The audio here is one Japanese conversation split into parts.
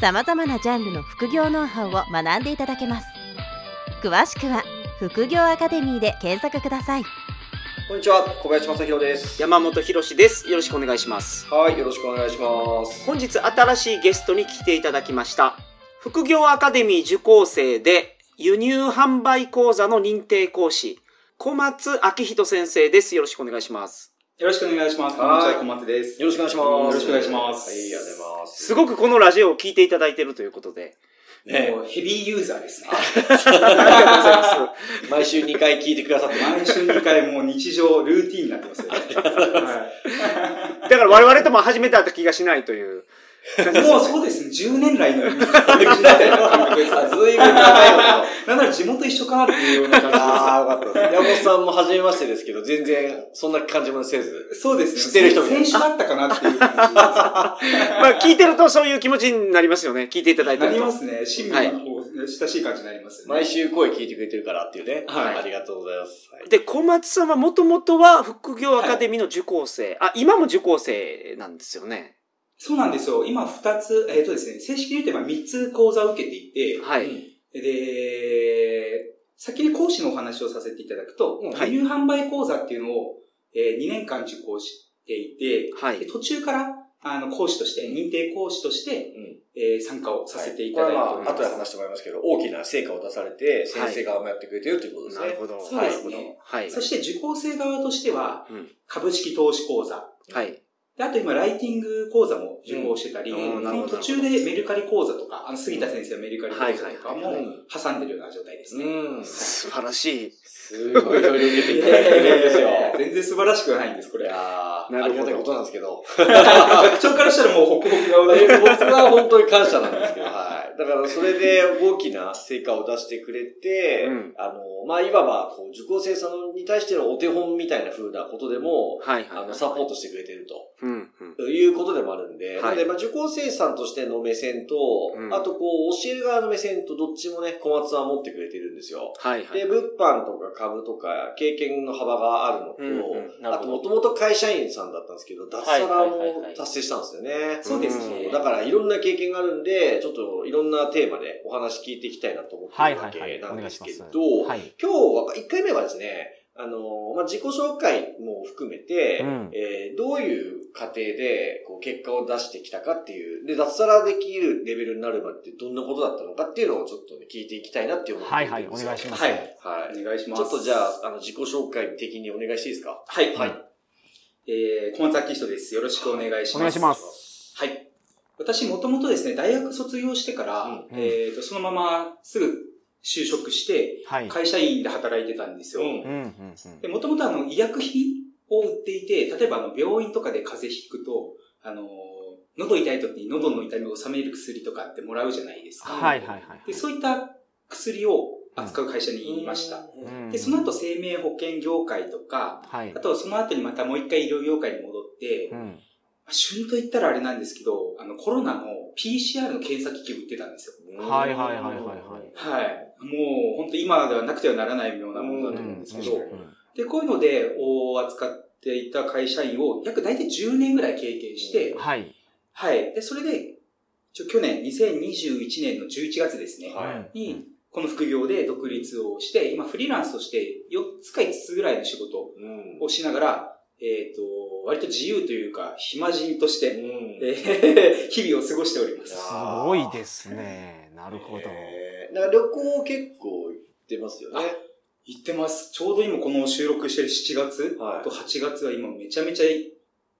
さまざまなジャンルの副業ノウハウを学んでいただけます詳しくは副業アカデミーで検索くださいこんにちは、小林正宏です。山本博です。よろしくお願いします。はい、よろしくお願いします。本日新しいゲストに来ていただきました。副業アカデミー受講生で輸入販売講座の認定講師、小松明人先生です。よろしくお願いします。よろしくお願いします。こんはいにちは、小松です。よろしくお願いします。よろしくお願いしますはい、ありがとうございます。すごくこのラジオを聞いていただいているということで。ねもうヘビーユーザーですね。ありがとうございます。毎週2回聞いてくださって毎週2回もう日常、ルーティンになってますよね。は だから我々とも初めて会った気がしないという。い もうそうですね、10年来の友人みたいな感覚です。あ、ずいぶん長いの。なんなら地元一緒かなっていうような感ああ、よかったです。山本さんも初めましてですけど、全然そんな感じもせず。じです。そうですね。知ってる人みたいな先週だったかなっていう感 まあ聞いてるとそういう気持ちになりますよね。聞いていただいじで。て。なりますね。親身がこう、親しい感じになりますよね。毎週声聞いてくれてるからっていうね。はいありがとうございます。はいで、小松さんはもともとは副業アカデミーの受講生。あ、今も受講生なんですよね。そうなんですよ。今2つ、えっ、とですね、正式に言うと今3つ講座を受けていて、はい。で、先に講師のお話をさせていただくと、輸入販売講座っていうのを、え2年間受講していて、はいで。途中からあの講師として、認定講師として、うんえー参加をさせていただいておりはまあ、後でます。話してもらいますけど、大きな成果を出されて、先生側もやってくれてるということですね。なるほど。そうですねはい。そして受講生側としては、うん株式投資講座。はい。であと今、ライティング講座も受講してたり、うん途中でメルカリ講座とか、あの、杉田先生のメルカリ講座とかも挟んでるような状態ですね。うん。素晴らしい。すごいいろいろ受けていただいてるんですよ。全然素晴らしくはないんです、これ。いやー、なるほどありがたいことなんですけど。学長からしたらもうホクホク顔だよ。僕は本当に感謝なんですけど、はい。だからそれで大きな成果を出してくれて、うんあの、まあ、いわば、こう、受講生さんに対してのお手本みたいな風なことでも、はいはい。あの、サポートしてくれてると。うんうん。いうことでもあるんで、はいなので、まあ、受講生さんとしての目線と、うんあと、こう、教える側の目線と、どっちもね、小松は持ってくれてるんですよ。はいはい。で、物販とか株とか経験の幅があるのと、うんうんあともともと会社員さんだったんですけど、脱サラも達成したんですよね。そうですね。だからいろんな経験があるんで、ちょっといろんなテーマでお話聞いていきたいなと思ってるわけなんですけど、はい。今日は、1回目はですね、あの、まあ、自己紹介も含めて、うんえーどういう過程でこう結果を出してきたかっていう、で、脱サラできるレベルになるまでってどんなことだったのかっていうのをちょっとね、聞いていきたいなって思ってはいはい、お願いします。はい。はい。お願いします。ちょっとじゃあ、あの、自己紹介的にお願いしていいですか？はい。はいえー、小松明人です。よろしくお願いします。お願いします。はい。私、もともとですね、大学卒業してから、うんえーと、そのまますぐ就職して、はい。会社員で働いてたんですよ。もともとあの、医薬品を売っていて、例えばあの、病院とかで風邪ひくと、あの、喉痛い時に喉の痛みを治める薬とかってもらうじゃないですか。はい、はい、はい。で、そういった薬を扱う会社にいました。うんで、その後生命保険業界とか、はいあ。とその後にまたもう一回医療業界に戻って、まうん。あ旬と言ったらあれなんですけど、あのコロナの PCR の検査機器を売ってたんですよ。はいはいはいはいはいはい。もう本当今ではなくてはならないようなものだと思うんですけど、うんで、こういうのでお扱っていた会社員を約大体10年ぐらい経験して、はい。はい。で、それで、ちょ去年2021年の11月ですね、はいに、この副業で独立をして、今フリーランスとして4つか5つぐらいの仕事うん。をしながら、えっ、と、割と自由というか、暇人として、うんえー 日々を過ごしております。すごいですね。なるほど。えーなんか旅行結構行ってますよね。行ってます。ちょうど今この収録してる7月はいと8月は今めちゃめちゃ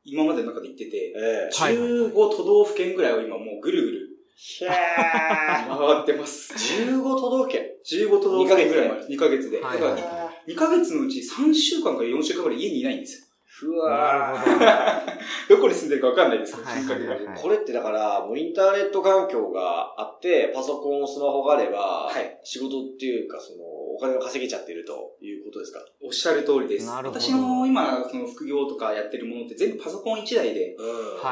今までの中で行ってて、ええはいはいはい15都道府県ぐらいを今もうぐるぐるひゃー回ってます。15都道府県。15都道府県ぐらいまで2ヶ月で。はいだから2ヶ月のうち3週間から4週間ぐらい家にいないんですよ。ふわー。なるほど。どこに住んでるかわかんないですけど、はい感覚がはいはいこれってだから、もうインターネット環境があって、パソコン、スマホがあれば、はい仕事っていうか、その、お金を稼げちゃってるということですか？おっしゃる通りです。なるほど私の今、その副業とかやってるものって全部パソコン1台で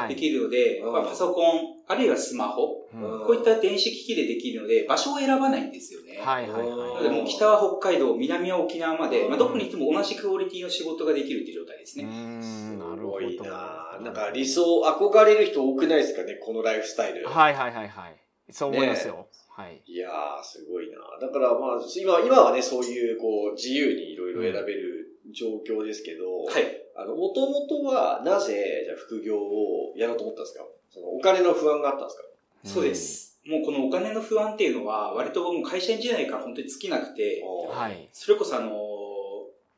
できるので、うんまあ、パソコン、あるいはスマホ、うんこういった電子機器でできるので、場所を選ばないんですよね。はいはいはでもう北は北海道、南は沖縄まで、うんまあ、どこに行っても同じクオリティの仕事ができるっていう状態ですね。ん、なるすほど。ごいななんか理想、憧れる人多くないですかね、このライフスタイル。はいはいはいはい。そう思いますよ。はい。いやー、すごいなだからまあ、今、今はね、そういう、こう、自由にいろいろ選べる状況ですけど、はい。あの、もともとは、なぜ、じゃあ副業をやろうと思ったんですか？その、お金の不安があったんですか？そうで。す。もうこのお金の不安っていうのは、割ともう会社員時代から本当に尽きなくて、はい。それこそあの、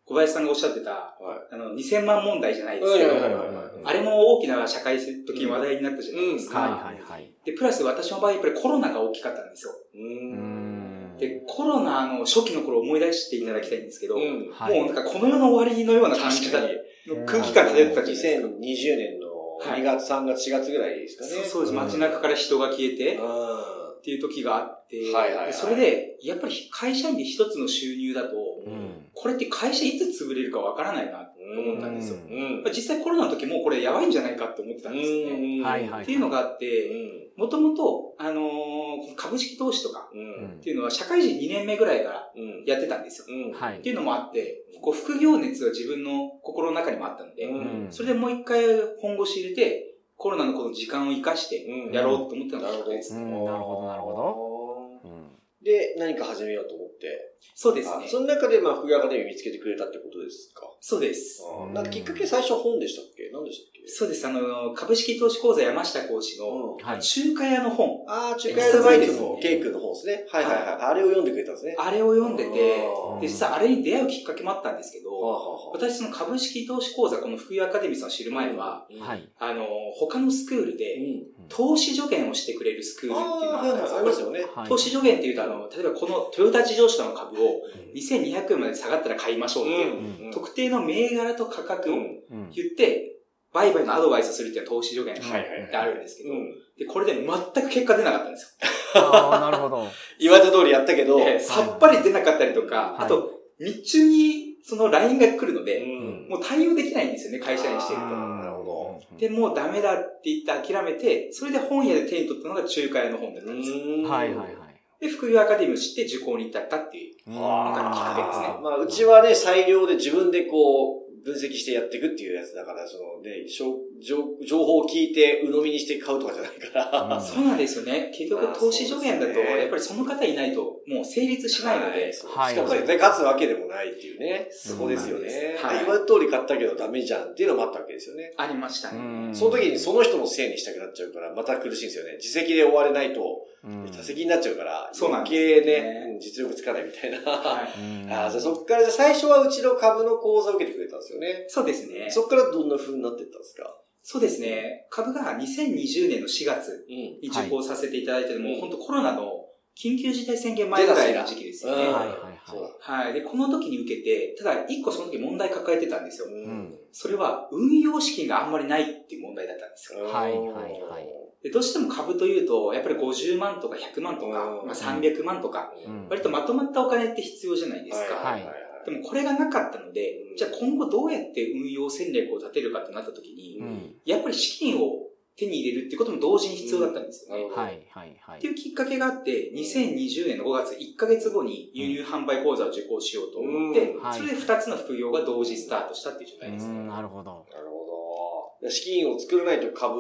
小林さんがおっしゃってた、はい。あの、2000万問題じゃないですはいけど、あれも大きな社会的に話題になったじゃないですか。はいはいはい。で、プラス私の場合、やっぱりコロナが大きかったんですよ。うん。ん。で、コロナの初期の頃思い出していただきたいんですけど、うん。はいもうなんかこの世の終わりのような感じだ、空気感漂ってたじゃないですか。2020年の2月、3月、4月ぐらいですかね。そうそうです。ん街中から人が消えて、うっていう時があって、はいはいはいでそれで、やっぱり会社員で一つの収入だと、うん。これって会社いつ潰れるかわからないなと思ったんですよ。うんん。実際コロナの時もうこれやばいんじゃないかって思ってたんですよね。うんはいはいっていうのがあって、もともと、あのー株式投資とかうん。っていうのは社会人2年目ぐらいからうん。やってたんですよ。うん。はいって。いうのもあって、こう副業熱が自分の心の中にもあったので、うんそれでもう一回本腰入れて、コロナのこの時間を生かしてうんやろうと思ってたのなるほどがきっかけです。うんなるほどなるほど。うん。で、何か始めようと思って。そうですね。あその中で、まあ、副業アカデミー見つけてくれたってことですか？そうです。あなんかきっかけ最初本でしたっけ？何でしたっけ？そうです。あの、株式投資講座山下講師の。中華屋の本、ああ、中華屋のバイクのケイ君の本ですね。はいはいはい。あれを読んでくれたんですね。あれを読んでてで、実はあれに出会うきっかけもあったんですけはど、私その株式投資講座、この副業アカデミーさんを知る前は、うんはい。あの、他のスクールうで、ん。投資助言をしてくれるスクールっていうのがああ、はいはい、ありますよ。投資助言っていうと、あの、例えばこのトヨタ自動車の株を2200円まで下がったら買いましょうっていう、うん特定の銘柄と価格を。言って、売買のアドバイスをするっていうのは投資助言ってあるんですけど、うん。で、これで全く結果出なかったんですああ、なるほど。言われた通りやったけど、さっぱり出なかったりとか、はいあと、日中にその LINE が来るので、んもう対応できないんですよね、会社員してると。なるほどで、もうダメだって言って諦めて、それで本屋で手に取ったのが中華屋の本だったんですよ。はいはいはい。で、副業アカデミーを知って受講に至ったっていう。きっかけですねまあ、うちはね、裁量で自分でこう、分析してやっていくっていうやつだから、そのね、しょ情情報を聞いて鵜呑みにして買うとかじゃないから。うん そうなんですよね。結局まあ投資助言だと、やっぱりその方いないともう成立しないので、はいしかも絶対勝つわけでもないっていうね。そこですよね。はい言われた通り買ったけどダメじゃんっていうのもあったわけですよね。ありましたうね。んその時にその人のせいにしたくなっちゃうから、また苦しいんですよね。自責で終われないと、うん他責になっちゃうから、そうなん余ですね実力つかないみたいな。はい。うん あーじゃあそっから、じゃあ最初はうちの株の講座を受けてくれたんですよね。そうですね。そっからどんな風になっていったんですか？そうですね。株が2020年の4月うん。に受講させていただいて、もうんう本当コロナの緊急事態宣言前ぐらいの時期ですよね。うんはいはいはい。で、この時に受けて、ただ一個その時問題抱えてたんですよ。うんそれは運用資金があんまりないっていう問題だったんですよ。はいはいはいで、どうしても株というと、やっぱり50万とか100万とか、うん。まあ、300万とか、うん。割とまとまったお金って必要じゃないですか。はい。でもこれがなかったのでう、ん。じゃあ今後どうやって運用戦略を立てるかとなった時に、うん。やっぱり資金を手に入れるっていうことも同時に必要だったんですよね。うん。はいはいはい。っていうきっかけがあって、2020年の5月1ヶ月後に輸入販売講座を受講しようと思ってうん、はい。それで2つの副業が同時スタートしたっていう状態ですね。うん。なるほど。なるほど。資金を作らないと株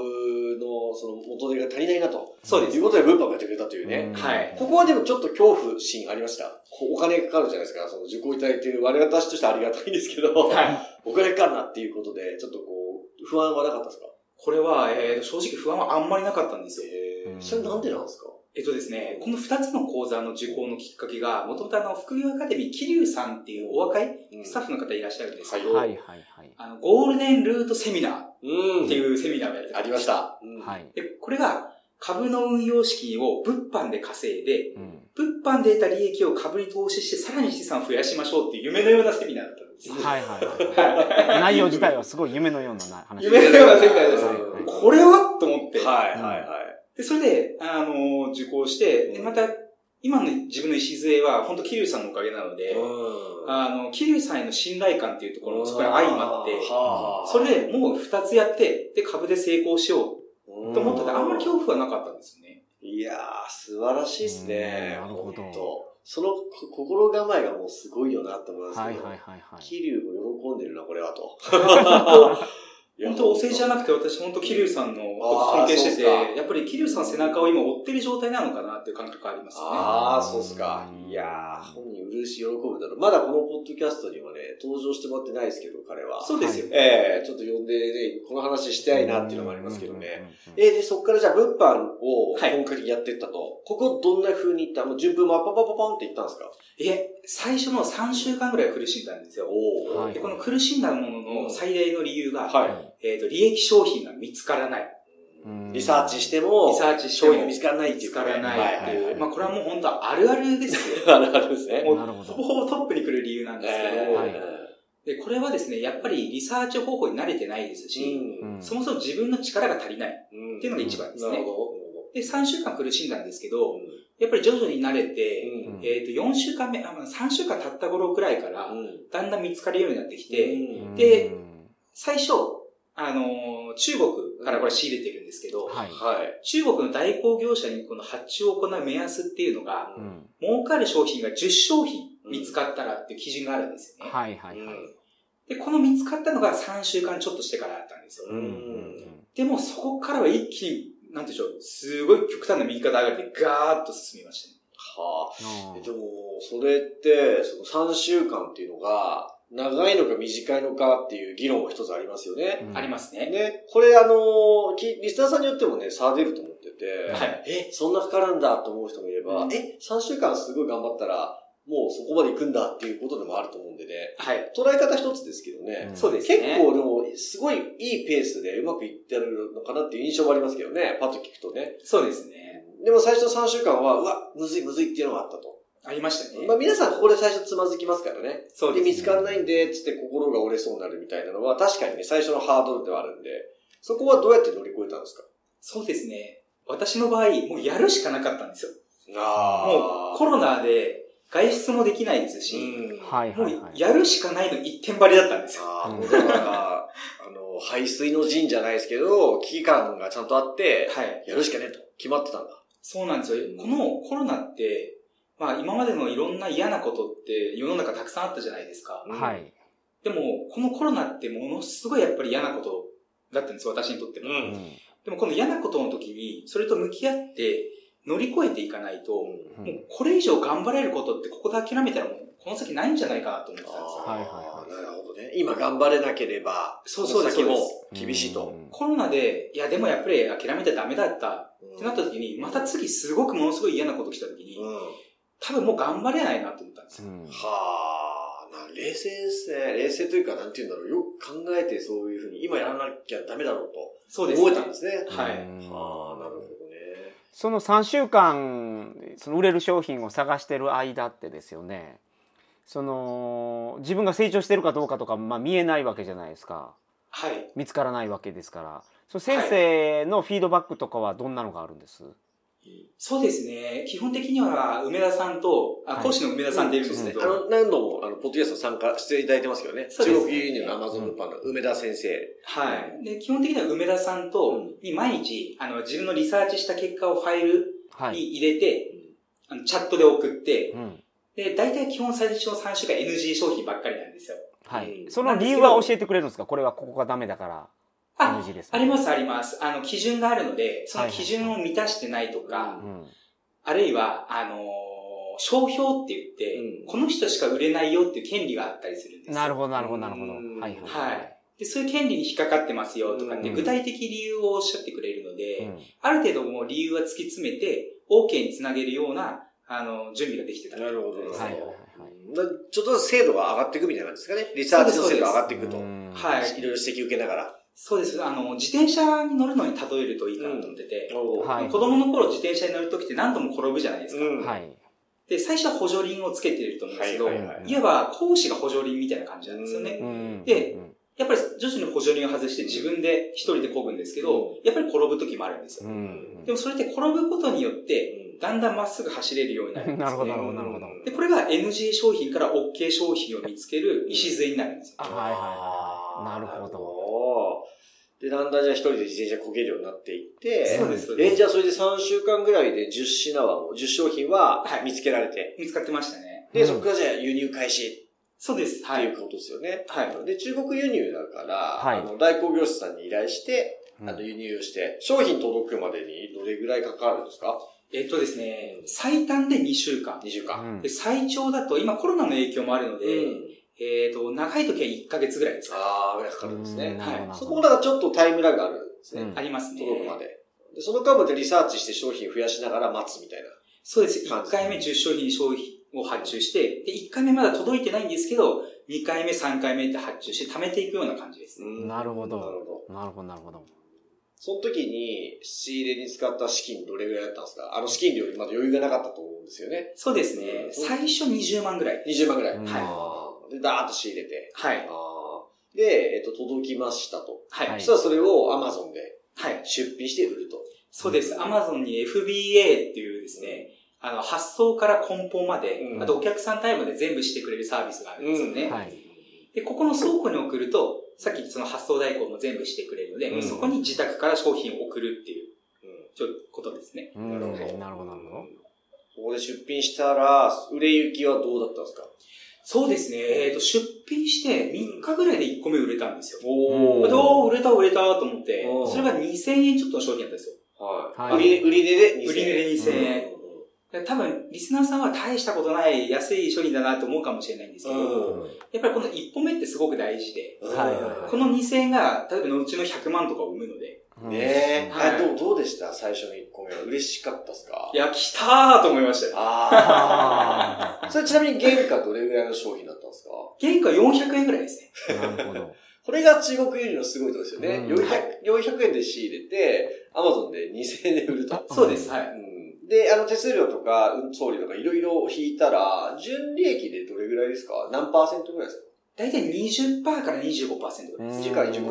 のその元手が足りないなと。そうですいうことで物販がやってくれたというね。はいここはでもちょっと恐怖心ありました。お金かかるじゃないですか。その受講いただいている我々としてはありがたいんですけど、はい。お金かかるなっていうことで、ちょっとこう、不安はなかったですか？これは、えー正直不安はあんまりなかったんですよ。それなんでなんですか？えっとですね、この2つの講座の受講のきっかけが、もともとあの、副業アカデミー、桐生さんっていうお若いスタッフの方いらっしゃるんですけど、はいはいはい。あの、ゴールデンルートセミナーうん。っていうセミナーをやってありまし。た。うんはい。で、これが、株の運用資金を物販で稼いで、うん物販で得た利益を株に投資してさらに資産を増やしましょうっていう夢のようなセミナーだったんですよ。はいはいはい。内容自体はすごい夢のようなな話。夢のようなセミナーです。はいこれは？と思って。はいはいはい。で、それで、あの、受講して、で、また、今の自分の礎は、本当桐生さんのおかげなので、うんあの、桐生さんへの信頼感っていうところもそこに相まって、はあそれでもう二つやって、で、株で成功しようと思ってて、うんあんまり恐怖はなかったんですよね。いやー、素晴らしいですね。うんなるほどんとそのこ心構えがもうすごいよなって思いますけど。はいはいはいも喜んでるな、これはと。本当お世辞じゃなくて、私本当桐生さんのこと尊敬してて、やっぱり桐生さんの背中を今追ってる状態なのかなっていう感覚ありますね。ああ、そうっすか。いやー、本人嬉しい、喜ぶだろう。まだこのポッドキャストにはね、登場してもらってないですけど、彼は。そうですよ。ええちょっと呼んでね、この話したいなっていうのもありますけどね。うんうんうんうん。えーで、そっからじゃあ物販をはい本格的にやっていったと。ここどんな風にいった？もう順風もパパパパンっていったんですか？いえ、最初の3週間ぐらいは苦しんだんですよ。おはいで、この苦しんだものの最大の理由が、はい。えっ、と、利益商品が見つからない。うん。リサーチしても、リサーチしても商品が見つからないっていう。見つからないっていう。ははまあ、これはもう本当あるあるですよ。あるあるですね。もうなるほど。ほぼほぼトップに来る理由なんですけど、えはい。で、これはですね、やっぱりリサーチ方法に慣れてないですえし、うん。うん。そもそも自分の力が足りない。うんっていうのが一番ですね。なるほで、3週間苦しんだんですけど。ど、やっぱり徐々に慣れて、うん。えっ、と、4週間目、あまあ3週間経った頃くらいから、うん。だんだん見つかるようになってきて、うん。で最初、あのー中国からこれ仕入れてるんですけど、はい。はい。中国の代行業者にこの発注を行う目安っていうのが、うん儲かる商品が10商品見つかったらっていう基準があるんですよね。はいはいはい。で、この見つかったのが3週間ちょっとしてからだったんですよ。うんうんでもそこからは一気に、なんていうんでしょう、すごい極端な右肩上がりでガーッと進みましたね。はあ。でも、それって、その3週間っていうのが、長いのか短いのかっていう議論も一つありますよね。うんありますね。ね、これあの、きリスナーさんによってもね、差出ると思ってて、はいえ、そんなかかるんだと思う人もいれば、うんえ、3週間すごい頑張ったら、もうそこまで行くんだっていうことでもあると思うんでね、はい。捉え方一つですけどね、うんそうです結ね。構でも、すごいいいペースでうまくいってるのかなっていう印象もありますけどね、パッと聞くとね。そうですね。でも最初の3週間は、うわ、むずいむずいっていうのがあったと。ありましたね。まあ皆さんここで最初つまずきますからね。で、そうです見つからないんで、つって心が折れそうになるみたいなのは、確かにね、最初のハードルではあるんで、そこはどうやって乗り越えたんですか？そうですね。私の場合、もうやるしかなかったんですよ。あもうコロナで外出もできないですし、うん。はいもはいうはい。やるしかないの一点張りだったんですよ。ああ、うんだから、あの、排水の陣じゃないですけど、危機感がちゃんとあって、はい。やるしかねえと決まってたんだ。そうなんですよ。このコロナって、まあ今までのいろんな嫌なことって世の中たくさんあったじゃないですか。うんはい。でも、このコロナってものすごいやっぱり嫌なことだったんですよ、私にとっても。ううんんでもこの嫌なことの時に、それと向き合って乗り越えていかないと、もうんうこれ以上頑張れることってここで諦めたらもうこの先ないんじゃないかなと思ってたんですよ。はいはいはなるほどね。今頑張れなければ、そうそう先そも厳しいと。うんコロナで、いやでもやっぱり諦めてダメだったってなった時に、また次すごくものすごい嫌なこと来た時に、うん。多分もう頑張れないなと思ったんですよ。うんはあ、な冷静ですね。冷静というか、なんて言うんだろう。よく考えてそういうふうに、今やらなきゃダメだろうとそうです、思えたんですね。はいうんはあ、なるほどね。その3週間その売れる商品を探してる間ってですよねその自分が成長してるかどうかとか、まあ、見えないわけじゃないですかはい。見つからないわけですからその先生のフィードバックとかはどんなのがあるんです、そうですね。基本的には、梅田さんと、あ、はい。講師の梅田さんっていうんですけど、あの、何度も、あの、ポッドキャスト参加、出演いただいてますけどね。そうです中国輸入のアマゾン物販の梅田先生。はい。で、基本的には梅田さんと、に毎日、あの、自分のリサーチした結果をファイルはい、に入れて、あのチャットで送って、うん。で、大体基本最初の3週間 NG 商品ばっかりなんですよ。はい、うん。その理由は教えてくれるんですか？これはここがダメだから。あ、NG です、ありますあります。あの、基準があるので、その基準を満たしてないとか、うんあるいは、あのー商標って言って、うんこの人しか売れないよっていう権利があったりするんですよ。なるほどなるほどなるほどうんはいはいはいで、そういう権利に引っかかってますよとかって、うん具体的理由をおっしゃってくれるので、うんある程度もう理由は突き詰めて、OK につなげるような、あの、準備ができてた。なるほど。はいはいはいだちょっと精度が上がっていくみたいなんですかね。リサーチの精度が上がっていくと。うんはいいろいろ指摘受けながら。そうです。あの、自転車に乗るのに例えるといいかなと思ってて、おーはい子供の頃自転車に乗るときって何度も転ぶじゃないですか。うんはい。で、最初は補助輪をつけていると思うんですけど、いはいはいはいわば講師が補助輪みたいな感じなんですよね。うんでやっぱり徐々に補助輪を外して自分で一人で漕ぐんですけど、やっぱり転ぶ時もあるんですうよ。んでもそれって転ぶことによって、だんだんまっすぐ走れるようになるんです、ね。なるほど、なるほど、なるほど。で、これが NG 商品から OK 商品を見つける礎になるんですよ。あはいはいはい。なるほど。ど。で、だんだんじゃあ一人で自転車こげるようになっていって、そうです、そうです。え、じゃあそれで3週間ぐらいで10品はもう、10商品ははい見つけられて、見つかってましたね。で、うんそこからじゃあ輸入開始そうです。はいいうって。ことですよね。はい。で、中国輸入だから、はいあの代行業者さんに依頼して、うんあの輸入をして、商品届くまでにどれぐらいかかるんですか？えっとですね、最短で2週間。?2 週間。うんで、最長だと、今コロナの影響もあるので、うんえっと、長い時は1ヶ月ぐらいですか。ああ、ぐらいかかるんですね。うんなるほどなるほどそこもだからちょっとタイムラグあるんですね。うんありますね。届くまで。で、その間までリサーチして商品増やしながら待つみたいな。そうです。1感じ回目10商品商品を発注して、で、1回目まだ届いてないんですけど、2回目、3回目って発注して貯めていくような感じですね。なるほどなるほど。なるほど、なるほど。その時に仕入れに使った資金どれぐらいだったんですか？あの資金量にまだ余裕がなかったと思うんですよね。そうですね。うん最初20万ぐらい。20万ぐらい。うんあーで、ダーッと仕入れて。はい。あーで、えっと、届きましたと。はい。はいそしたらそれを Amazon ではい。出品して売ると。そうです。アマゾンに FBA っていうですね、あの、発送から梱包まで、うんあとお客さんタイムで全部してくれるサービスがあるんですよね。はい。で、ここの倉庫に送ると、さっきその発送代行も全部してくれるので、うんそこに自宅から商品を送るっていううんちょことですね。うんなるほどなるほど、なるほど。ここで出品したら、売れ行きはどうだったんですか？そうですね。えっ、と、出品して3日ぐらいで1個目売れたんですよ。おーどう売れた売れたと思ってそれが2000円ちょっとの商品だったんですよ。はい。はい売り売り値で2000円。売り値で2000円。多分、リスナーさんは大したことない安い商品だなと思うかもしれないんですけど、うんやっぱりこの1歩目ってすごく大事で、うんはいはいはいこの2000円が、例えばのうちの100万とかを生むので、うんねえ、はいあどう、どうでした？最初の1個目は。嬉しかったですか？いや、来たーと思いましたよ。ああ。それちなみに原価どれぐらいの商品だったんですか？原価400円ぐらいですね。なるほど。これが中国輸入のすごいところですよね。うん 400, 400円で仕入れて、アマゾンで2000円で売ると。そうです。はい。うんで、あの、手数料とか、運送料とかいろいろ引いたら、純利益でどれぐらいですか？何パーセントぐらいですか？大体20%から25%ぐらいです。うん20から25%。な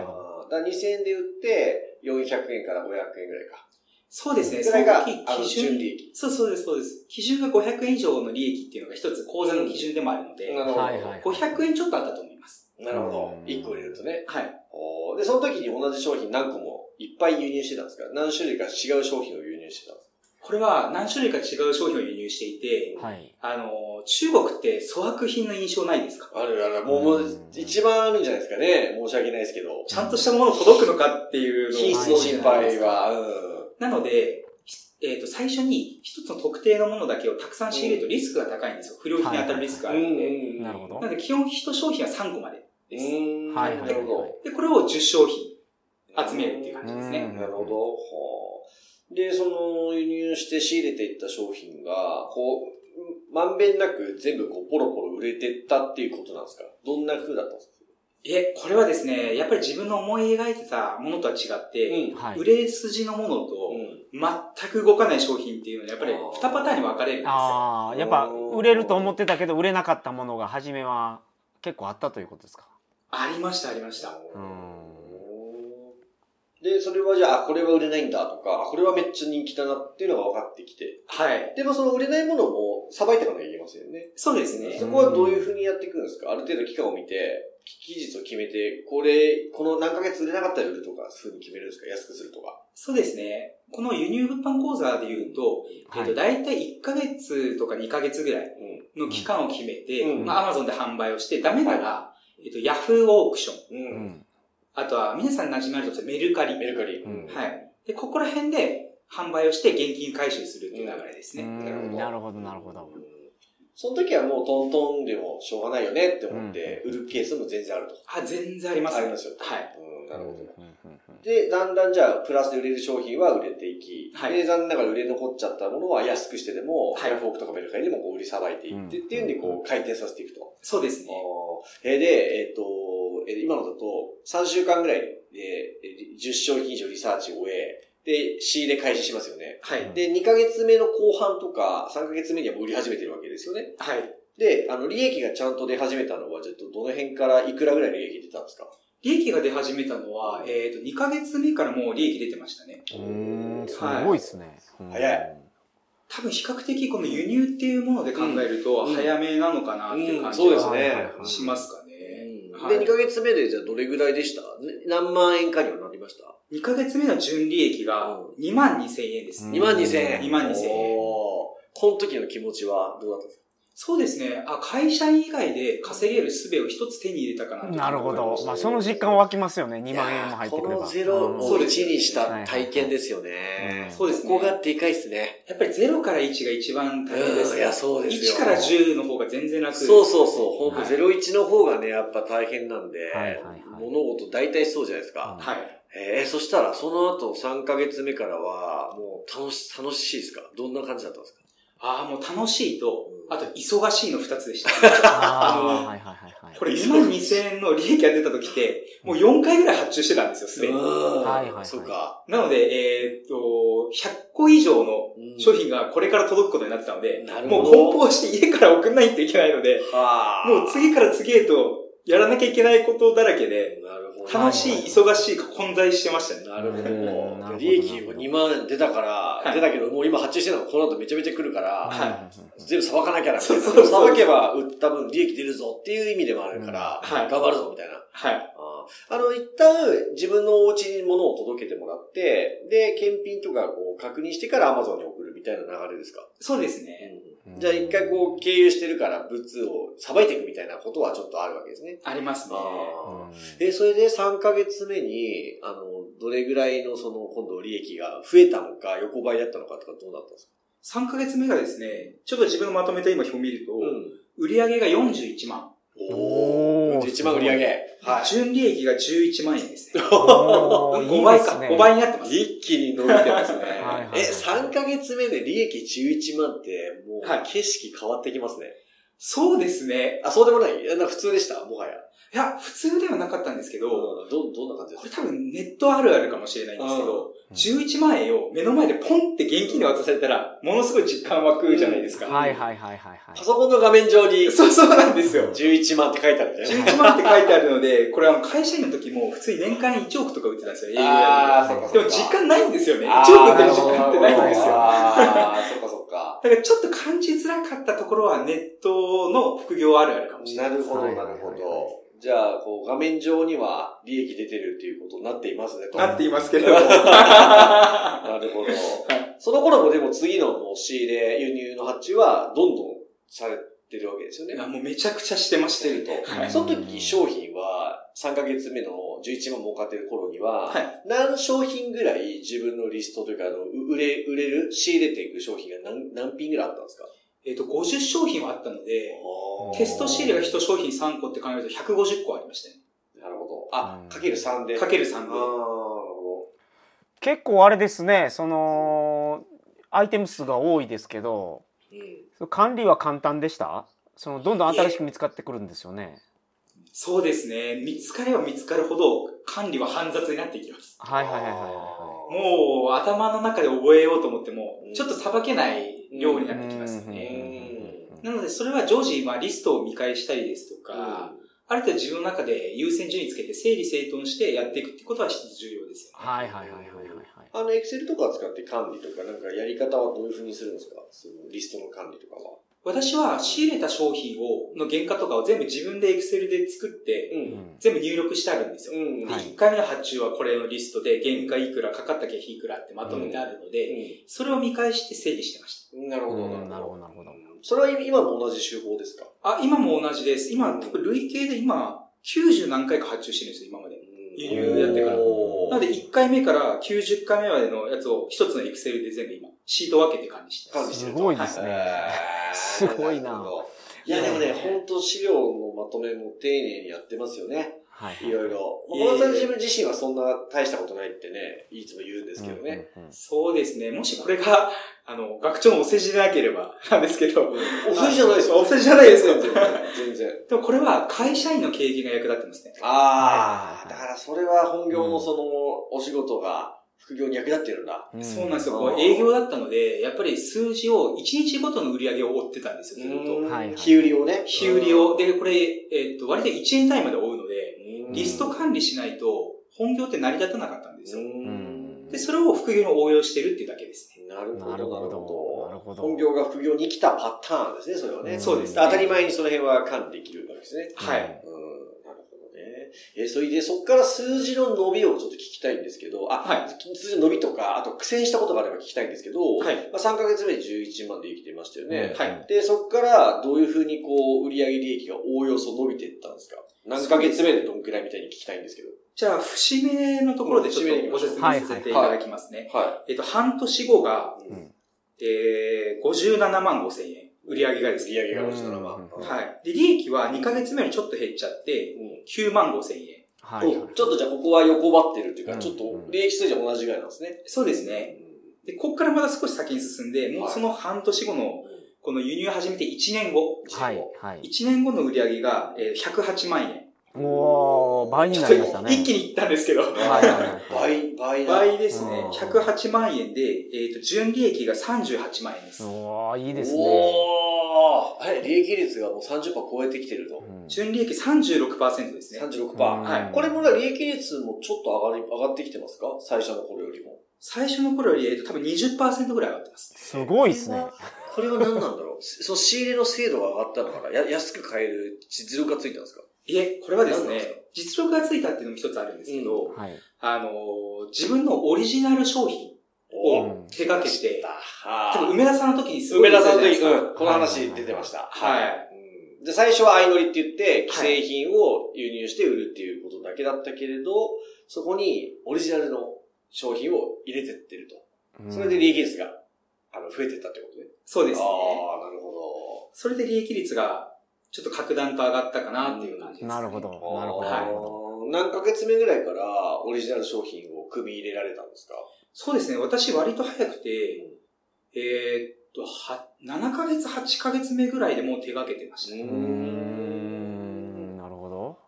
るほどはい。だから2000円で売って、400円から500円ぐらいか。そうですね。その時あの、基準純利益。そうそうです、そうです。基準が500円以上の利益っていうのが一つ口座の基準でもあるので、なるほど。はいはい500円ちょっとあったと思います。なるほどう。ん1個売れるとね。はい。おーで、その時に同じ商品何個もいっぱい輸入してたんですか？何種類か違う商品を輸入してたんですこれは何種類か違う商品を輸入していて、はい。あの、中国って粗悪品の印象ないですか？かあるある。もう、もう一番あるんじゃないですかね。申し訳ないですけど。ちゃんとしたもの届くのかっていうのを品質の心配は、うん。なので、えっ、と、最初に一つの特定のものだけをたくさん仕入れるとリスクが高いんですよ。不良品に当たるリスクがあるんで。んなるほどなので、基本一商品は3個まで。うーん。はいはいなるほで、これを10商品集めるっていう感じですうね。なるほど。はあで、その輸入して仕入れていった商品が、こう、まんべんなく全部こう、ポロポロ売れてったっていうことなんですか？どんな風だったんですか？え、これはですね、やっぱり自分の思い描いてたものとは違って、うんはい。売れ筋のものとうん。全く動かない商品っていうのはやっぱり2パターンに分かれるんですよ。ああ、やっぱ売れると思ってたけど売れなかったものが初めは結構あったということですか？ありました、ありました。うん。で、それはじゃあ、あこれは売れないんだとか、あこれはめっちゃ人気だなっていうのが分かってきて。はい。でもその売れないものもさばいていかなきゃいけませんよね。そうですね。そこはどういうふうにやっていくんですか？ある程度期間を見て、期日を決めて、これ、この何ヶ月売れなかったら売るとか、そういうふうに決めるんですか？安くするとか。そうですね。この輸入物販講座で言うと、えっと、はい。大体1ヶ月とか2ヶ月ぐらいの期間を決めて、うんまあ、Amazon で販売をして、ダメなら、えっと、Yahoo オークション。うん。あとは、皆さん馴染みあるとメルカリ。メルカリ。うんはい。で、ここら辺で販売をして現金回収するっていう流れですね。うんなるほど、なるほど。その時はもうトントンでもしょうがないよねって思って、売るケースも全然あると。あ、全然あります。ありますよ。はい。うん、なるほど。うんうんうんで、だんだんじゃあ、プラスで売れる商品は売れていき、はいで、残念ながら売れ残っちゃったものは安くしてでも、はいヤフオクとかメルカリでもこう売りさばいていって、うんっていうんで、こう、回転させていくと。そうですね。えーで、えっ、と、えー今のだと、3週間ぐらいで、えー10商品以上リサーチを終え、で、仕入れ開始しますよね。はい。で、2ヶ月目の後半とか、3ヶ月目にはもう売り始めてるわけですよね。はい。で、あの、利益がちゃんと出始めたのは、ちょっとどの辺からいくらぐらい利益出たんですか？利益が出始めたのは、えっ、と、2ヶ月目からもう利益出てましたね。うーんすごいですね。うん早い多分比較的この輸入っていうもので考えると、うん早めなのかなっていう感じうんそうですはねしますかね。はで、い2ヶ月目でじゃあどれぐらいでした？ね何万円かにはなりました？2ヶ月目の純利益が2万2千円です。うん ?2 万2千円。2万2千円この時の気持ちはどうだったんですか？そうですね。あ、会社員以外で稼げる術を一つ手に入れたかなとなるほど。まあ、その実感は湧きますよね。2万円も入ってくれば。このゼロうんを1にした体験ですよね。そうですねここがでかいっすね。やっぱり0から1が一番大変ですうんいやそうですよ1から10の方が全然楽です。そうそうそう。ほんとはい01の方がね、やっぱ大変なんで、はいはいはい物事大体そうじゃないですか。はい。えー、そしたらその後3ヶ月目からは、もう楽し、楽しいですか？どんな感じだったんですか？ああ、もう楽しいと、あと忙しいの2つでした。あーあのはいはいはいはい。これ2万2000円の利益が出た時って、もう4回ぐらい発注してたんですよ、すでに。はいはいはいそうか。なので、えーっと、100個以上のうん商品がこれから届くことになってたので、なるほどもう梱包して家から送んないといけないので、はあ。もう次から次へとやらなきゃいけないことだらけで。楽しい、忙しいが混在してましたね。なるほど。ど利益も2万出たから、はい出たけど、もう今発注してるのがこの後めちゃめちゃ来るから、は全部さばかなきゃなみさばけば売った分利益出るぞっていう意味でもあるから、頑張るぞみたいな。はい。あの、一旦自分のお家に物を届けてもらって、で、検品とかこう確認してから Amazon に送るみたいな流れですか、そうですね。うんじゃあ一回こう経由してるから物をさばいていくみたいなことはちょっとあるわけですね。ありますね。え、それで3ヶ月目に、あの、どれぐらいのその今度利益が増えたのか、横ばいだったのかとかどうだったんですか？3ヶ月目がですね、ちょっと自分がまとめた今表を見ると、ん。売上が41万。おー、1万売り上げ。はい。純利益が11万円ですね。おー5倍か。いいですね5倍になってます。一気に伸びてますねはいはいは。いえ、3ヶ月目で利益11万って、もうはい景色変わってきますね。そうですね。あ、そうでもない？いやなんか普通でした？もはや。いや、普通ではなかったんですけど、ど、どどんな感じですか？これ多分ネットあるあるかもしれないんですけど、11万円を目の前でポンって現金で渡されたら、ものすごい実感湧くじゃないですか。はいはいはいはいはいパ。ソコンの画面上にそうそうなんですよ。11万って書いてあるみたいな。11万って書いてあるので、これあの会社員の時も普通に年間1億とか売ってたんですよ、営そっかそっかでも実感ないんですよね。1あー億売ってる実感ってないんですよ。ああ、そっかそっか。だからちょっと感じづらかったところはネットの副業あるあるかもしれない。なるほど、はいなるほど。じゃあ、こう、画面上には利益出てるっていうことになっていますね、と。なっていますけど。なるほど。いその頃もでも次のもう仕入れ、輸入の発注はどんどんされてるわけですよね。あもうめちゃくちゃしてましてると。はいその時商品は3ヶ月目の11万儲かってる頃には、はい何商品ぐらい自分のリストというか、あの、う売れ、売れる、仕入れていく商品が何、何品ぐらいあったんですか？えっと、50商品はあったので、テスト仕入れが1商品3個って考えると150個ありましたね。なるほど。あう、んかける3で。かける3あー、なるで。ほ結構あれですね、その、アイテム数が多いですけど、ど。うん。管理は簡単でした？その、どんどん新しく見つかってくるんですよね。そうですね。見つかれば見つかるほど管理は煩雑になっていきます。はいはいはいはいはもう頭の中で覚えようと思ってもうん、ちょっとさばけない量になってきますうんね。うんなので、それは常時、まあ、リストを見返したりですとか、ある程度自分の中で優先順位つけて整理整頓してやっていくってことは一つ重要ですよね。はいはいはいはいはいはい。あの、エクセルとかを使って管理とか、なんかやり方はどういうふうにするんですか？そのリストの管理とかは。私は仕入れた商品を、の原価とかを全部自分でエクセルで作って、う。うんん全部入力してあるんですよ。うん。で、はい1回目の発注はこれのリストで、原価いくら、かかった経費いくらってまとめてあるので、それを見返して整理してました。うん。なるほど、うんなるほどなるほどそれは今も同じ手法ですか？あ、今も同じです。今、多分累計で今、90何回か発注してるんですよ、今まで。輸入やってからなので、1回目から90回目までのやつを一つのエクセルで全部今、シート分けて管理してます。管理してるとすごいですね。えすごいないや、でもね、本当資料のまとめも丁寧にやってますよね。はいいろいろ。小野さん自分自身はそんな大したことないってね、いつも言うんですけどね。。そうですね。もしこれが、あの、学長のお世辞でなければ、なんですけど、お世辞じゃないですよ。お世辞じゃないですよ全然。全然。でもこれは会社員の経験が役立ってますね。ああ、だからそれは本業のその、お仕事が副業に役立ってるんだ。うんそうなんですよ。営業だったので、やっぱり数字を、1日ごとの売り上げを追ってたんですよ、ずっと。はいはい日売りをね。日売りを。で、これ、えっと、割と1年単位まで追うので、うん、リスト管理しないと、本業って成り立たなかったんですよ。うんで、それを副業に応用してるっていうだけですね。なるほど、なるなるほどほど。なるほど本業が副業に来たパターンですね、それはね。そうですね当たり前にその辺は管理できるわけですね。はい。うん、え、それで、そこから数字の伸びをちょっと聞きたいんですけど、あ、はい数字の伸びとか、あと苦戦したことがあれば聞きたいんですけど、はい。まあ、3ヶ月目に11万で生きてましたよね。はいで、そこからどういうふうにこう、売上利益がおおよそ伸びていったんですか？何ヶ月目でどんくらいみたいに聞きたいんですけど。じゃあ、節目のところでちょっとご説明させていただきますね。はえっと、半年後が、い。うんえー、57万5千円。売り上げがですね。売上が57万。うんはい。で、利益は2ヶ月目にちょっと減っちゃって、うん9万5千円。はい。おちょっとじゃあここは横ばってるっていうか、うんちょっと利益数字は同じぐらいなんですね。そうですね。で、ここからまだ少し先に進んで、もうその半年後の、この輸入始めて1年後。はい。はい。1年後の売り上げが、えー108万円。おー、倍になりましたね。一気にいったんですけど。はいはいはい倍、倍だ。倍ですねうん。108万円で、えっ、と、純利益が38万円です。おー、いいですね。おー。はい、利益率がもう30%超えてきてると。うん純利益36%ですね。36%。はいこれも利益率もちょっと上がり、上がってきてますか？最初の頃よりも。最初の頃より、えーと、多分20%ぐらい上がってます。すごいですね。これは何なんだろう？その仕入れの精度が上がったのかな？や安く買える実力がついたんですか？いえ、これはですね、実力がついたっていうのも一つあるんですけど、はい。あのー自分のオリジナル商品おうん手掛けて、は多分梅田さんの時にすごい梅田さんの時、うん、この話出てました。はいうんで、最初は相乗りって言って、既製品を輸入して売るっていうことだけだったけれど、そこにオリジナルの商品を入れてってると。それで利益率が、あの、増えてったってことね。そうですね。ああ、なるほそれで利益率がちょっと格段と上がったかなっていう感じです、ね。なるほど。ど。なるほど。あーなるほ何ヶ月目ぐらいからオリジナル商品を組み入れられたんですか？そうですね。私割と早くて、えーっと、は、7ヶ月、8ヶ月目ぐらいでもう手掛けてました。ど。うーん。なるほど。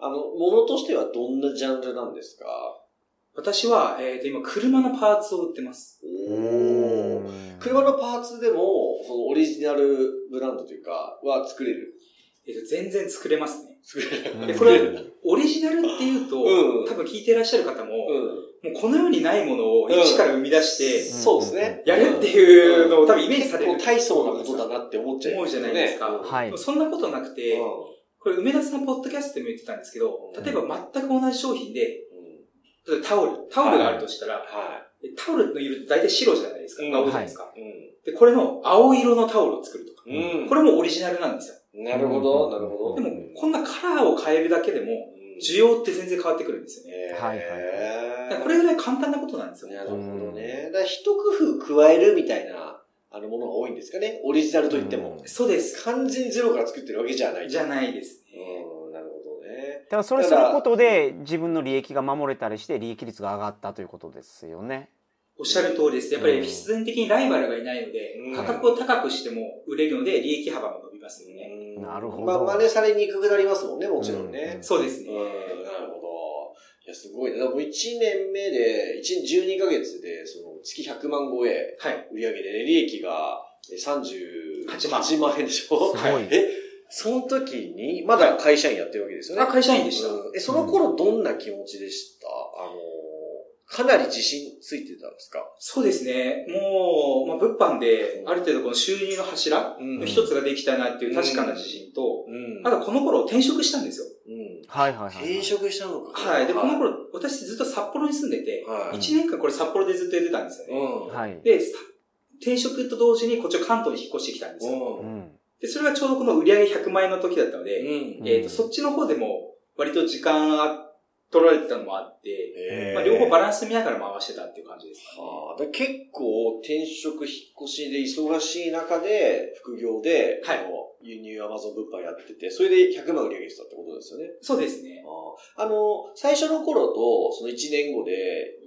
あの、ものとしてはどんなジャンルなんですか？私は、えーっと、今、車のパーツを売ってます。おー。車のパーツでも、そのオリジナルブランドというか、は作れるえーっと、全然作れますね。作れる。うんでこれオリジナルっていうと、うん多分聞いていらっしゃる方も、うん。もうこの世にないものを一から生み出して、そうですね。やるっていうのを多分イメージされる。結構大層なことだなって思っちゃいますよね。思うじゃないですかうんはいそんなことなくて、これ梅田さんのポッドキャストでも言ってたんですけど、例えば全く同じ商品で、うん例えばタオル、タオルがあるとしたら、はタオルの色って大体白じゃないですか。うん青じゃないですか。い。で、これの青色のタオルを作るとか。うん。これもオリジナルなんですよ。なるほど、なるほど。でも、こんなカラーを変えるだけでも、うん需要って全然変わってくるんですよね。はいはいこれぐらい簡単なことなんですよ。なるほどね。だから一工夫加えるみたいな、あのものが多いんですかね。オリジナルといっても。そうです。完全にゼロから作ってるわけじゃない。じゃないですね。うん、なるほどね。だからそれすることで自分の利益が守れたりして利益率が上がったということですよね。おっしゃる通りです。やっぱり必然的にライバルがいないので、うん価格を高くしても売れるので、利益幅も伸びますよね。うんなるほどまあ、真似されにくくなりますもんね、もちろんね。そうですねうん、。なるほど。いや、すごいね。だからもう1年目で、1年12ヶ月で、その月100万超え、はい。売上で、ね、利益がえ38 8万円でしょ？すごいえ、その時に、まだ会社員やってるわけですよね。あ、会社員でした。うんえ、その頃どんな気持ちでした、あの、かなり自信ついてたんですか？そうですね。もう、まあ、物販で、ある程度この収入の柱うんの一つができたなっていう確かな自信と、うんあとこの頃転職したんですよ。うん。はいはいはい。転職したのか。はい。で、この頃、私ずっと札幌に住んでて、はい1年間これ札幌でずっとやってたんですよね。うん。はい。で、さ転職と同時にこっち関東に引っ越してきたんですよ。う。うんん。で、それがちょうどこの売上100万円の時だったので、うん。えっ、と、そっちの方でも割と時間あ取られてたのもあって、まあ、両方バランス見ながら回してたっていう感じですかね。はあ、結構転職引っ越しで忙しい中で、副業で、はい輸入アマゾン物販やってて、それで100万売り上げてたってことですよね。そうですね。ああの、最初の頃と、その1年後で、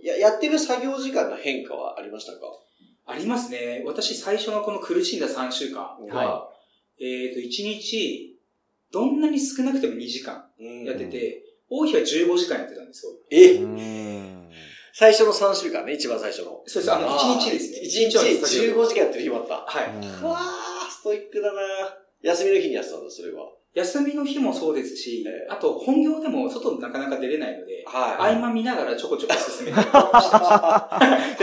や、やってる作業時間の変化はありましたか？ありますね。私最初のこの苦しんだ3週間は、えっ、と、1日、どんなに少なくても2時間うんやってて、多い日は15時間やってたんですよ。え、うん最初の3週間ね、一番最初の。そうです。あの、1日ですね。1日15時間やってる日もあった。はい。うわー、ストイックだな休みの日にやってたんだ、それは。休みの日もそうですし、ええあと本業でも外なかなか出れないので、はい。合間見ながらちょこちょこ進めて、ここ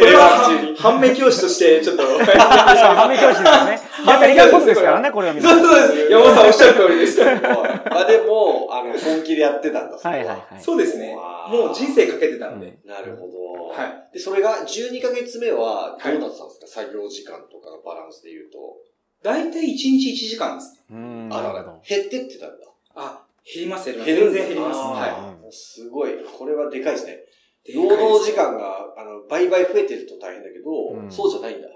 れは反面教師としてちょっと、反面教師ですよね。やったらいかんことですからね、これは皆さん。そうです。山本さんおっしゃる通りです。まあでも、あの、本気でやってたんだ、そこはいはいはい。そうですね。もう人生かけてたんで。なるほど。はい。で、それが12ヶ月目はどうなってたんですか、作業時間とかのバランスで言うと。大体1日1時間ですね。うんあら。減ってってたんだ。あ、減ります、減ります。減るんだ全然減ります。はもうすごい。これはでかいですね。い。労働時間が、あの、倍々増えてると大変だけど、うんそうじゃないんだ。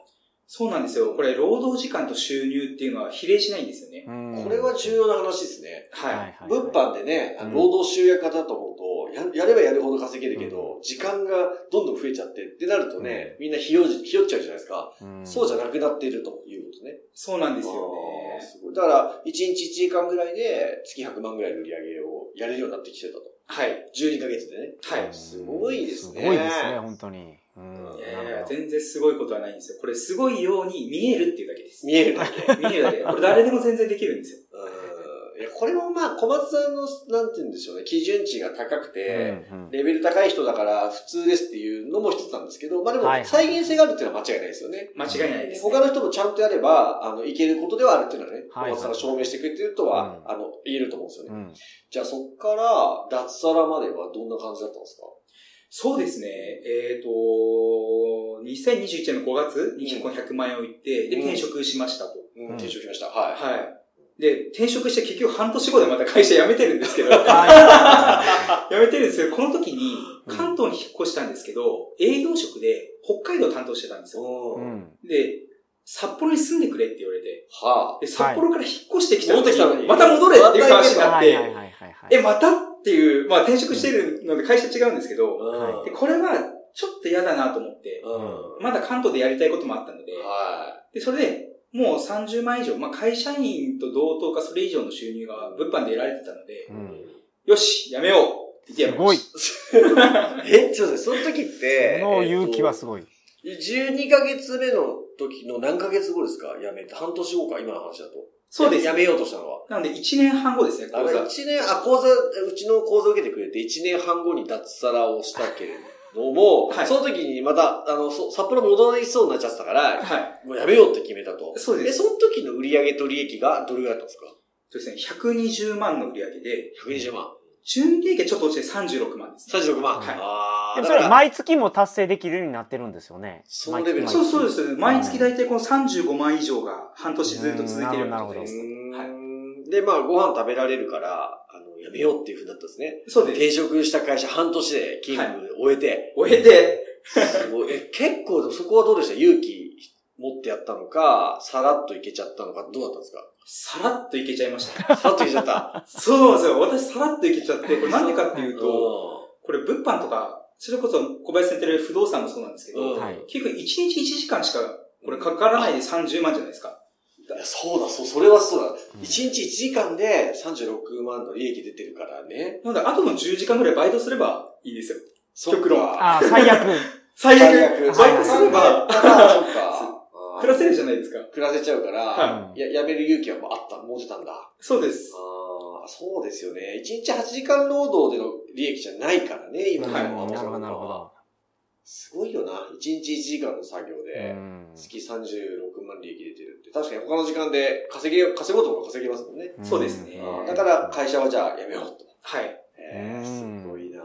そうなんですよ。これ、労働時間と収入っていうのは比例しないんですよね。うんこれは重要な話ですね。はい。はいはい物販でね、労働集約型だと思うと、ややればやるほど稼げるけど、時間がどんどん増えちゃってってなるとね、みんなひよじひよっちゃうじゃないですか。うんそうじゃなくなっているということね。そうなんですよね。すごいだから、1日1時間ぐらいで月100万ぐらいの売り上げをやれるようになってきてたと。はい。12ヶ月でね。はい。すごいですねすごいですね、本当に。うんいやいや全然すごいことはないんですよ。これすごいように見えるっていうだけです。見えるだけ。見えるだけ。これ誰でも全然できるんですよ。これもまあ、小松さんの、なんて言うんでしょうね、基準値が高くて、うんうんレベル高い人だから普通ですっていうのも一つなんですけど、まあでも再現性があるっていうのは間違いないですよね。間違いないです、ね。他の人もちゃんとやれば、あの、いけることではあるっていうのはね、小松さんが証明してくれてるとは、うんあの、言えると思うんですよね。うんじゃあそっから、脱サラまではどんな感じだったんですか？そうですね。えっ、と、2021年の5月にこの100万円を言って、で、うん転職しましたと。うん、うん転職しました。はい。はい。で、転職して結局半年後でまた会社辞めてるんですけど、は 辞めてるんですけど、この時にうん関東に引っ越したんですけど、営業職で北海道を担当してたんですよ。で、札幌に住んでくれって言われて、はで、札幌から引っ越してきた戻ってきたのにまた戻れっていう話になって、はいはいはいはいはい。え、またっていう、まあ転職してるので会社違うんですけあ。ど、うん。でこれはちょっと嫌だなと思って、うん。まだ関東でやりたいこともあったので、はで、それで、もう30万以上、まあ会社員と同等かそれ以上の収入が物販で得られてたので、うんよし、やめようって言ってやめました。い。え、ちょっと待って、その時って、その勇気はすい。ごい。12ヶ月目の時の何ヶ月後ですか？辞めて。半年後か、今の話だと。そうです。やめようとしたのは？なので1年半後ですね、講座。一年、あ、講座、うちの講座受けてくれて、1年半後に脱サラをしたけれども、はいその時にまた、あの、そ札幌戻りそうになっちゃってたから、はい。もうやめようって決めたと。そうです。その時の売上と利益がどれぐらいだったんですか？そうですね、120万の売り上げで、?120 万。純利益はちょっと落ちて36万です、ね。36万。はいああ、でもそれはだから、毎月も達成できるようになってるんですよね。そのレベルそうそううです。毎月大体この35万以上が半年ずっと続いてるような状態です。はい。で、まあ、ご飯食べられるから、あの、やめようっていうふうになったんですね。そうです。転職した会社半年で勤務終えて、終えて、すごいえ結構、そこはどうでした？勇気持ってやったのか、さらっといけちゃったのか、どうだったんですか？さらっといけちゃいました。さらっといけちゃった。そうなんですよ。私さらっといけちゃって、これなんでかっていうと、うこれ物販とか、それこそ小林さんやってる不動産もそうなんですけど。結局1日1時間しかこれかからないで30万じゃないですか。ん。いやそうだ、そう、それはそうだ。1日1時間で36万の利益出てるからね。なので、あとの10時間ぐらいバイトすればいいんですよ。極論ああ、最悪。最 最悪、悪。バイトすれば、暮らせるじゃないですか。暮らせちゃうから、はいや、やめる勇気はもうあった、持てたんだ。そうです。ああ、そうですよね。1日8時間労働での利益じゃないからね、今のはいなるほど、なるほすごいよな。1日1時間の作業ど。で、うん月36万利益出てるって。確かに他の時間で稼げ、稼ごうとも稼げますもんね。そうですねだから会社はじゃあやめようと。はい。へえ、うんすごいな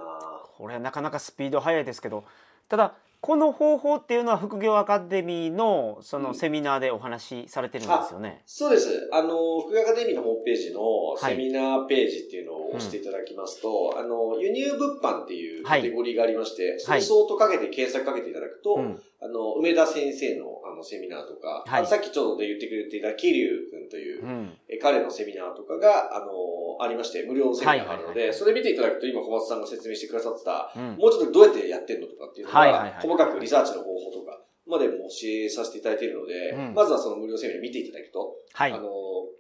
これなかなかスピード速いですけどただこの方法っていうのは副業アカデミーのそのセミナーでお話しされてるんですよね。そうです。あの、福井アカデミーのホームページのはいセミナーページっていうのを押していただきますと、あの、輸入物販っていうカテゴリーがありまして、それ相当かけて検索かけていただくと、うん。あの、梅田先生のあのセミナーとか、はい。さっきちょうど言ってくれていた桐生君という、うん。え彼のセミナーとかが、あの、ありまして、無料セミナーがあるので、はいはいはいそれ見ていただくと、今小松さんが説明してくださってた、うん。もうちょっとどうやってやってんのとかっていうのが、はいはいはい細かくリサーチの方法とかまでも教えさせていただいているので、うんまずはその無料セミナー見ていただくと、はいあの、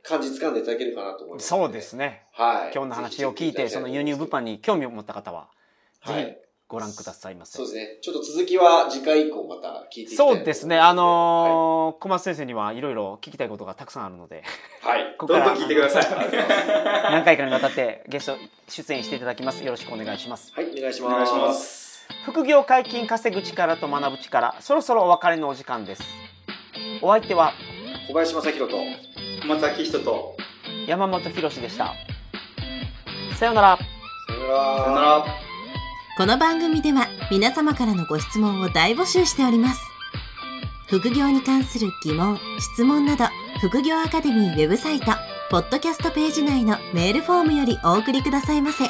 感じ掴んでいただけるかなと思います。そうです。ね。はい。今日の話を聞いてその輸入物販に興味を持った方はぜひはい。ご覧くださいませ。そうですね。ちょっと続きは次回以降また聞いていきたいそうですね。あのー小松先生にはいろいろ聞きたいことがたくさんあるので、はい。はい。ここからどんどん聞いてください。何回かにわたってゲスト出演していただきます。よろしくお願いします。はい、お願いしおます。願いします。副業解禁稼ぐ力と学ぶ力、そろそろお別れのお時間です。お相手は小林正宏と、小松明人と、山本博でした。さようなら。さよなら。さよなら。この番組では皆様からのご質問を大募集しております。副業に関する疑問、質問など、副業アカデミーウェブサイト、ポッドキャストページ内のメールフォームよりお送りくださいませ。